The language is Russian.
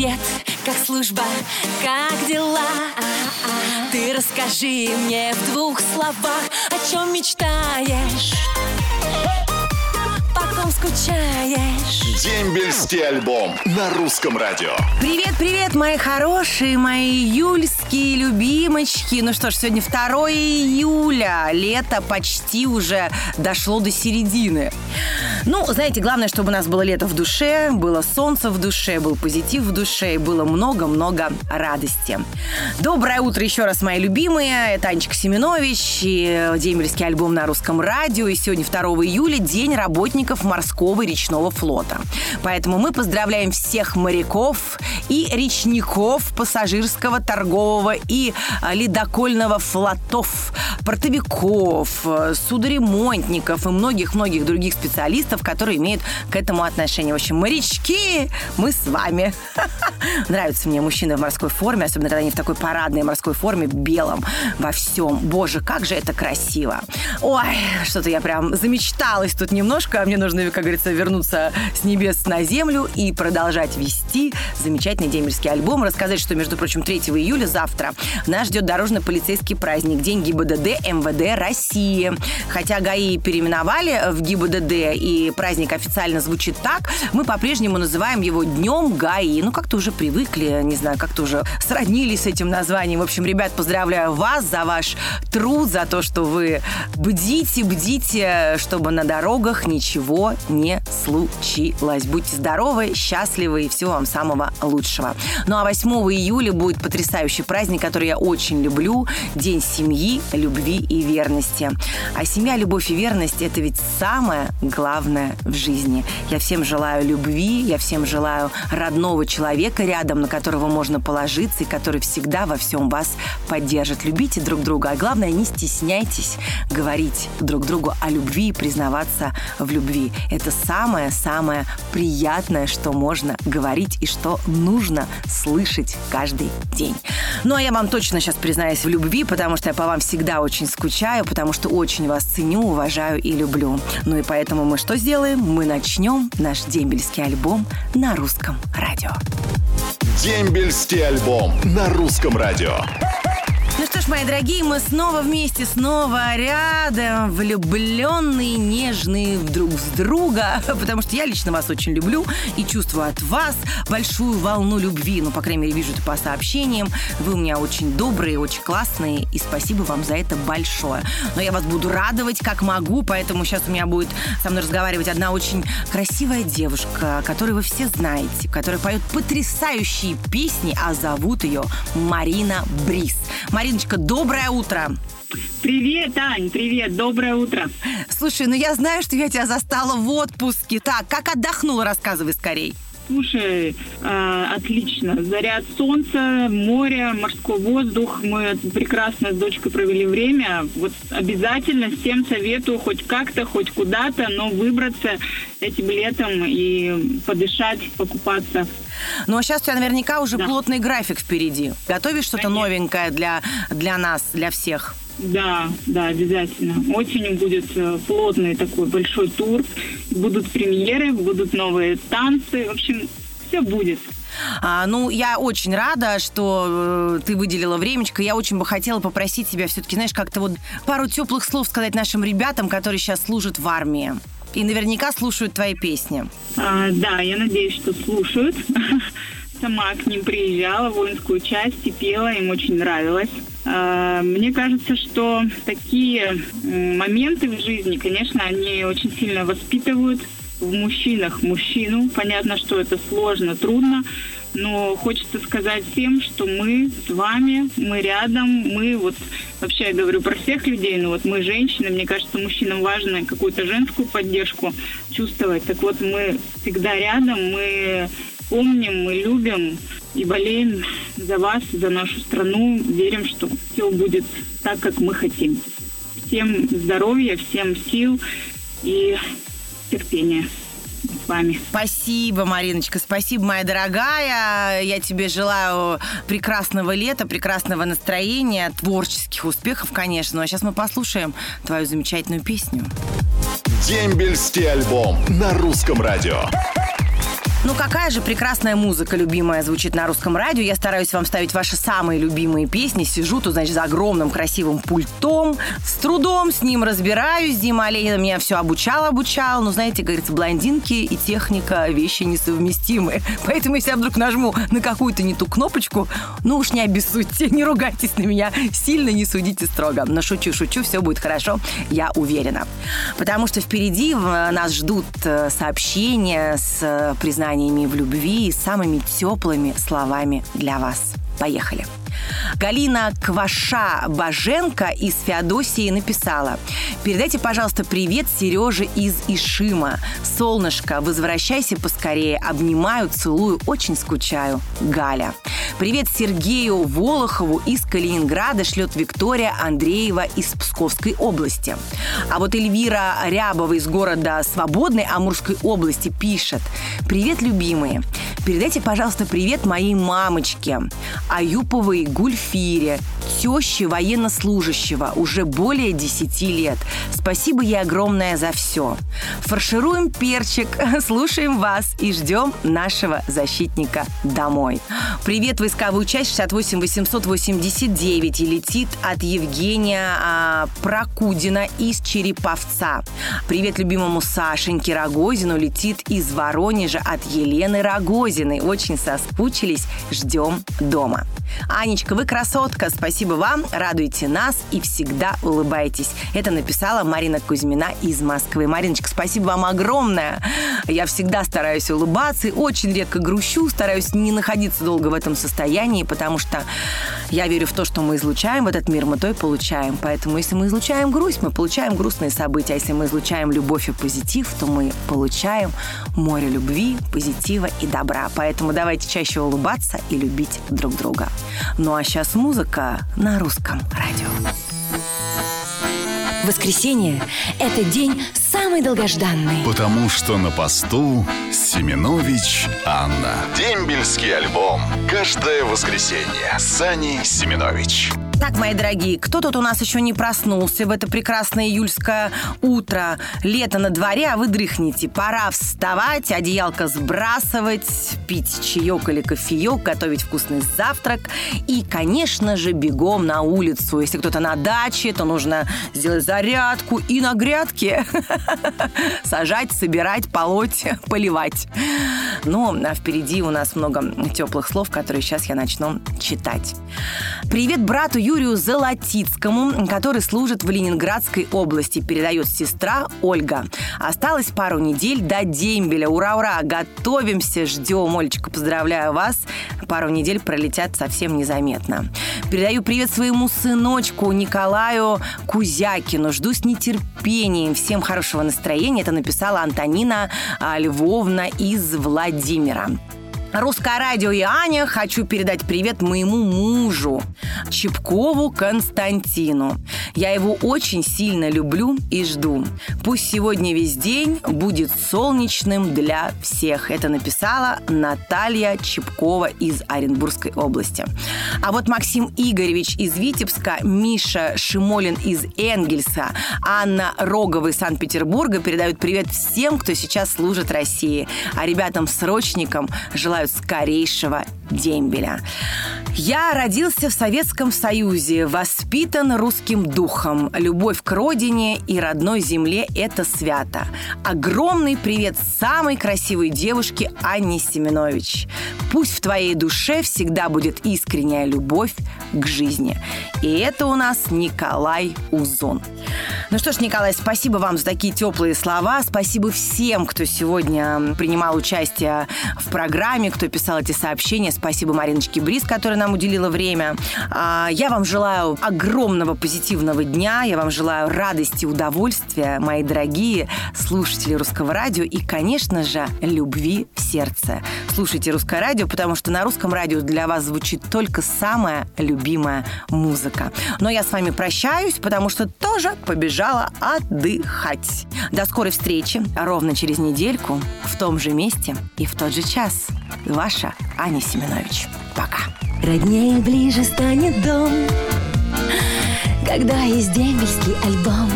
Привет, как служба, как дела? Ты расскажи мне в двух словах, о чем мечтаешь? По ком скучаешь? Дембельский альбом на русском радио. Привет, привет, мои хорошие, мои июльские любимочки. Ну что ж, сегодня 2 июля. Лето почти уже дошло до середины. Ну, знаете, главное, чтобы у нас было лето в душе, было солнце в душе, был позитив в душе и было много-много радости. Доброе утро еще раз, мои любимые. Это Анечка Семенович и дембельский альбом на русском радио. И сегодня 2 июля день работников морского и речного флота. Поэтому мы поздравляем всех моряков и речников пассажирского, торгового и а, ледокольного флотов, портовиков, э, судоремонтников и многих-многих других специалистов, которые имеют к этому отношение. В общем, морячки, мы с вами. Нравятся мне мужчины в морской форме, особенно когда они в такой парадной морской форме, белом, во всем. Боже, как же это красиво. Ой, что-то я прям замечталась тут немножко. Мне нужно, как говорится, вернуться с небес на землю и продолжать вести замечательный демельский альбом. Рассказать, что, между прочим, 3 июля завтра нас ждет дорожно-полицейский праздник, День ГИБДД МВД России. Хотя ГАИ переименовали в ГИБДД и праздник официально звучит так, мы по-прежнему называем его Днем ГАИ. Ну, как-то уже привыкли, не знаю, как-то уже сроднились с этим названием. В общем, ребят, поздравляю вас за ваш труд, за то, что вы бдите, бдите, чтобы на дорогах ничего не случилось. Будьте здоровы, счастливы и всего вам самого лучшего. Ну а 8 июля будет потрясающий праздник, который я очень люблю. День семьи, любви и верности. А семья, любовь и верность – это ведь самое главное в жизни. Я всем желаю любви, я всем желаю родного человека рядом, на которого можно положиться и который всегда во всем вас поддержит. Любите друг друга, а главное, не стесняйтесь говорить друг другу о любви и признаваться в любви. Это самое-самое приятное, что можно говорить и что нужно слышать каждый день. Ну, а я вам точно сейчас признаюсь в любви, потому что я по вам всегда очень скучаю, потому что очень вас ценю, уважаю и люблю. Ну и поэтому мы что сделаем? Мы начнем наш дембельский альбом на русском радио. Дембельский альбом на русском радио. Ну что ж, мои дорогие, мы снова вместе, снова рядом, влюбленные, нежные друг с друга, потому что я лично вас очень люблю и чувствую от вас большую волну любви. Ну, по крайней мере, вижу это по сообщениям. Вы у меня очень добрые, очень классные, и спасибо вам за это большое. Но я вас буду радовать, как могу, поэтому сейчас у меня будет со мной разговаривать одна очень красивая девушка, которую вы все знаете, которая поет потрясающие песни, а зовут ее Марина Брис. Мариночка, доброе утро. Привет, Ань, привет, доброе утро. Слушай, ну я знаю, что я тебя застала в отпуске. Так, как отдохнула, рассказывай скорей. Слушай, э, отлично. Заряд солнца, море, морской воздух. Мы прекрасно с дочкой провели время. Вот обязательно всем советую хоть как-то, хоть куда-то, но выбраться этим летом и подышать, покупаться. Ну а сейчас у тебя наверняка уже Да. плотный график впереди. Готовишь что-то новенькое для, для нас, для всех? Да, да, обязательно. Осенью будет э, плотный такой большой тур. Будут премьеры, будут новые танцы. В общем, все будет. А, ну, я очень рада, что э, ты выделила времечко. Я очень бы хотела попросить тебя все-таки, знаешь, как-то вот пару теплых слов сказать нашим ребятам, которые сейчас служат в армии. И наверняка слушают твои песни. А, да, я надеюсь, что слушают. Сама к ним приезжала в воинскую часть и пела, им очень нравилось. А, Мне кажется, что такие моменты в жизни, конечно, они очень сильно воспитывают в мужчинах мужчину. Понятно, что это сложно, трудно, но хочется сказать всем, что мы с вами, мы рядом, мы вот, вообще я говорю про всех людей, но вот мы женщины, мне кажется, мужчинам важно какую-то женскую поддержку чувствовать. Так вот, мы всегда рядом, мы помним, мы любим и болеем за вас, за нашу страну, верим, что все будет так, как мы хотим. Всем здоровья, всем сил и терпения с вами. Спасибо, Мариночка, спасибо, моя дорогая. Я тебе желаю прекрасного лета, прекрасного настроения, творческих успехов, конечно. Ну а сейчас мы послушаем твою замечательную песню. Дембельский альбом на русском радио. Ну какая же прекрасная музыка, любимая, звучит на русском радио. Я стараюсь вам ставить ваши самые любимые песни. Сижу тут, значит, за огромным красивым пультом. С трудом с ним разбираюсь. Дима Оленина меня все обучал, обучал. Но, знаете, говорится, блондинки и техника вещи несовместимы. Поэтому, если я вдруг нажму на какую-то не ту кнопочку, ну уж не обессудьте, не ругайтесь на меня. Сильно не судите строго. Но шучу, шучу, все будет хорошо, я уверена. Потому что впереди нас ждут э, сообщения с э, признаниями в любви и самыми теплыми словами для вас. Поехали! Галина Кваша-Баженко из Феодосии написала «Передайте, пожалуйста, привет Сереже из Ишима. Солнышко, возвращайся поскорее. Обнимаю, целую, очень скучаю. Галя». Привет Сергею Волохову из Калининграда шлет Виктория Андреева из Псковской области. А вот Эльвира Рябова из города Свободной Амурской области пишет «Привет, любимые. Передайте, пожалуйста, привет моей мамочке Аюповой Гульфире, теще военнослужащего уже более 10 лет. Спасибо ей огромное за все. Фаршируем перчик, слушаем вас и ждем нашего защитника домой. Привет, войсковую часть 68 889 и летит от Евгения а, Прокудина из Череповца. Привет любимому Сашеньке Рогозину летит из Воронежа от Елены Рогозиной. Очень соскучились, ждем дома. Анечка, вы красотка, спасибо вам, радуете нас и всегда улыбайтесь. Это написала Марина Кузьмина из Москвы. Мариночка, спасибо вам огромное. Я всегда стараюсь улыбаться, очень редко грущу, стараюсь не находиться долго в этом состоянии, потому что я верю в то, что мы излучаем в этот мир, мы то и получаем. Поэтому если мы излучаем грусть, мы получаем грустные события. А если мы излучаем любовь и позитив, то мы получаем море любви, позитива и добра. Поэтому давайте чаще улыбаться и любить друг друга. Ну а сейчас музыка на русском радио. Воскресенье – это день самый долгожданный. Потому что на посту Семенович Анна. Дембельский альбом. Каждое воскресенье. Сани Семенович. Так, мои дорогие, кто тут у нас еще не проснулся в это прекрасное июльское утро? Лето на дворе, а вы дрыхнете. Пора вставать, одеялко сбрасывать, пить чаек или кофеек, готовить вкусный завтрак и, конечно же, бегом на улицу. Если кто-то на даче, то нужно сделать зарядку и на грядке сажать, собирать, полоть, поливать. Ну, а впереди у нас много теплых слов, которые сейчас я начну читать. Привет брату Юрию Золотицкому, который служит в Ленинградской области, передает сестра Ольга. Осталось пару недель до дембеля. Ура-ура! Готовимся, ждем. Олечка, поздравляю вас. Пару недель пролетят совсем незаметно. Передаю привет своему сыночку Николаю Кузякину. Жду с нетерпением. Всем хорошего настроения. Это написала Антонина а, Львовна из Владимира. Русское радио и Аня хочу передать привет моему мужу Чепкову Константину. Я его очень сильно люблю и жду. Пусть сегодня весь день будет солнечным для всех. Это написала Наталья Чепкова из Оренбургской области. А вот Максим Игоревич из Витебска, Миша Шимолин из Энгельса, Анна Рогова из Санкт-Петербурга передают привет всем, кто сейчас служит России. А ребятам-срочникам желаю желают скорейшего дембеля. Я родился в Советском Союзе, воспитан русским духом. Любовь к родине и родной земле – это свято. Огромный привет самой красивой девушке Анне Семенович. Пусть в твоей душе всегда будет искренняя любовь к жизни. И это у нас Николай Узон. Ну что ж, Николай, спасибо вам за такие теплые слова. Спасибо всем, кто сегодня принимал участие в программе, кто писал эти сообщения. Спасибо Мариночке Брис, которая нам уделила время. А, я вам желаю огромного позитивного дня. Я вам желаю радости, удовольствия, мои дорогие слушатели русского радио. И, конечно же, любви в сердце. Слушайте русское радио, потому что на русском радио для вас звучит только самая любимая музыка. Но я с вами прощаюсь, потому что тоже побежала побежала отдыхать. До скорой встречи ровно через недельку в том же месте и в тот же час. Ваша Аня Семенович. Пока. Роднее ближе станет дом, когда есть дембельский альбом.